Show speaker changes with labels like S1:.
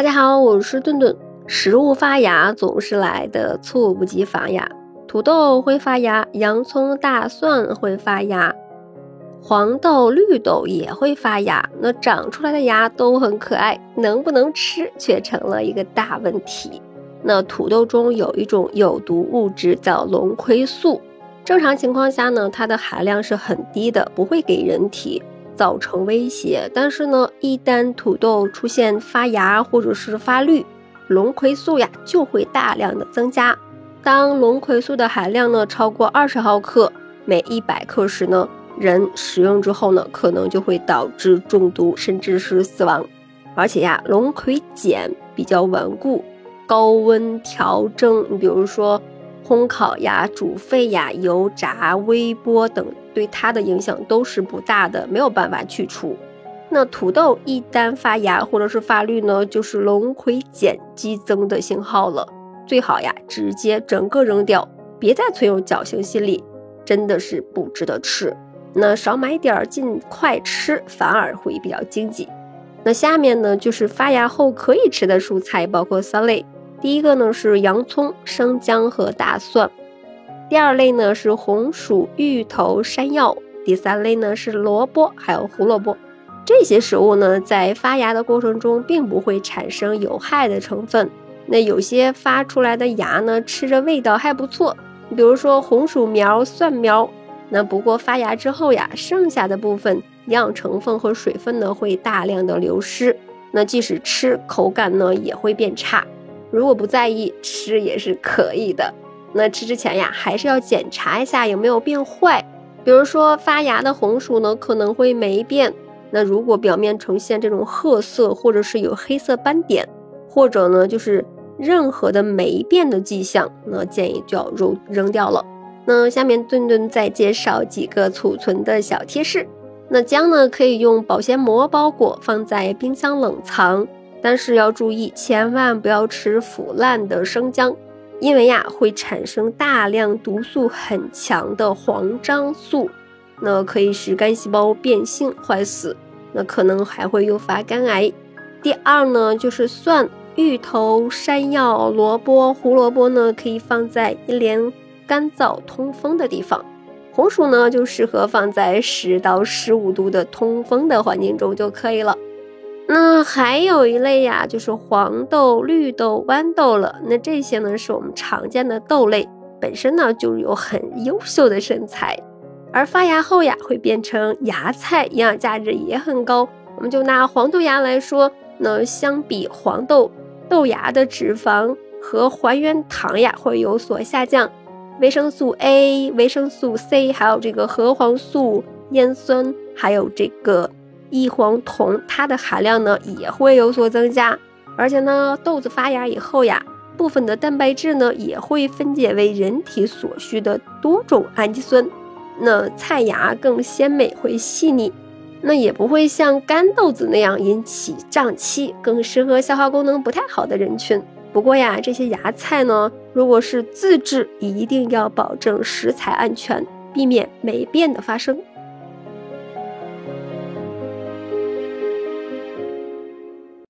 S1: 大家好，我是顿顿。食物发芽总是来的猝不及防呀，土豆会发芽，洋葱、大蒜会发芽，黄豆、绿豆也会发芽。那长出来的芽都很可爱，能不能吃却成了一个大问题。那土豆中有一种有毒物质叫龙葵素，正常情况下呢，它的含量是很低的，不会给人体。造成威胁，但是呢，一旦土豆出现发芽或者是发绿，龙葵素呀就会大量的增加。当龙葵素的含量呢超过二十毫克每一百克时呢，人食用之后呢，可能就会导致中毒甚至是死亡。而且呀，龙葵碱比较顽固，高温调蒸，你比如说。烘烤呀、煮沸呀、油炸、微波等，对它的影响都是不大的，没有办法去除。那土豆一旦发芽或者是发绿呢，就是龙葵碱激增的信号了。最好呀，直接整个扔掉，别再存有侥幸心理，真的是不值得吃。那少买点儿，尽快吃，反而会比较经济。那下面呢，就是发芽后可以吃的蔬菜，包括三类。第一个呢是洋葱、生姜和大蒜，第二类呢是红薯、芋头、山药，第三类呢是萝卜还有胡萝卜。这些食物呢在发芽的过程中并不会产生有害的成分。那有些发出来的芽呢吃着味道还不错，比如说红薯苗、蒜苗。那不过发芽之后呀，剩下的部分营养成分和水分呢会大量的流失，那即使吃口感呢也会变差。如果不在意吃也是可以的，那吃之前呀，还是要检查一下有没有变坏。比如说发芽的红薯呢，可能会霉变。那如果表面呈现这种褐色，或者是有黑色斑点，或者呢就是任何的霉变的迹象，那建议就要扔扔掉了。那下面顿顿再介绍几个储存的小贴士。那姜呢，可以用保鲜膜包裹，放在冰箱冷藏。但是要注意，千万不要吃腐烂的生姜，因为呀会产生大量毒素很强的黄樟素，那可以使肝细胞变性坏死，那可能还会诱发肝癌。第二呢，就是蒜、芋头、山药、萝卜、胡萝卜呢，可以放在一连干燥通风的地方。红薯呢，就适合放在十到十五度的通风的环境中就可以了。那还有一类呀，就是黄豆、绿豆、豌豆了。那这些呢，是我们常见的豆类，本身呢就有很优秀的身材，而发芽后呀，会变成芽菜，营养价值也很高。我们就拿黄豆芽来说，那相比黄豆豆芽的脂肪和还原糖呀，会有所下降，维生素 A、维生素 C，还有这个核黄素、烟酸，还有这个。异黄酮，它的含量呢也会有所增加，而且呢，豆子发芽以后呀，部分的蛋白质呢也会分解为人体所需的多种氨基酸，那菜芽更鲜美，会细腻，那也不会像干豆子那样引起胀气，更适合消化功能不太好的人群。不过呀，这些芽菜呢，如果是自制，一定要保证食材安全，避免霉变的发生。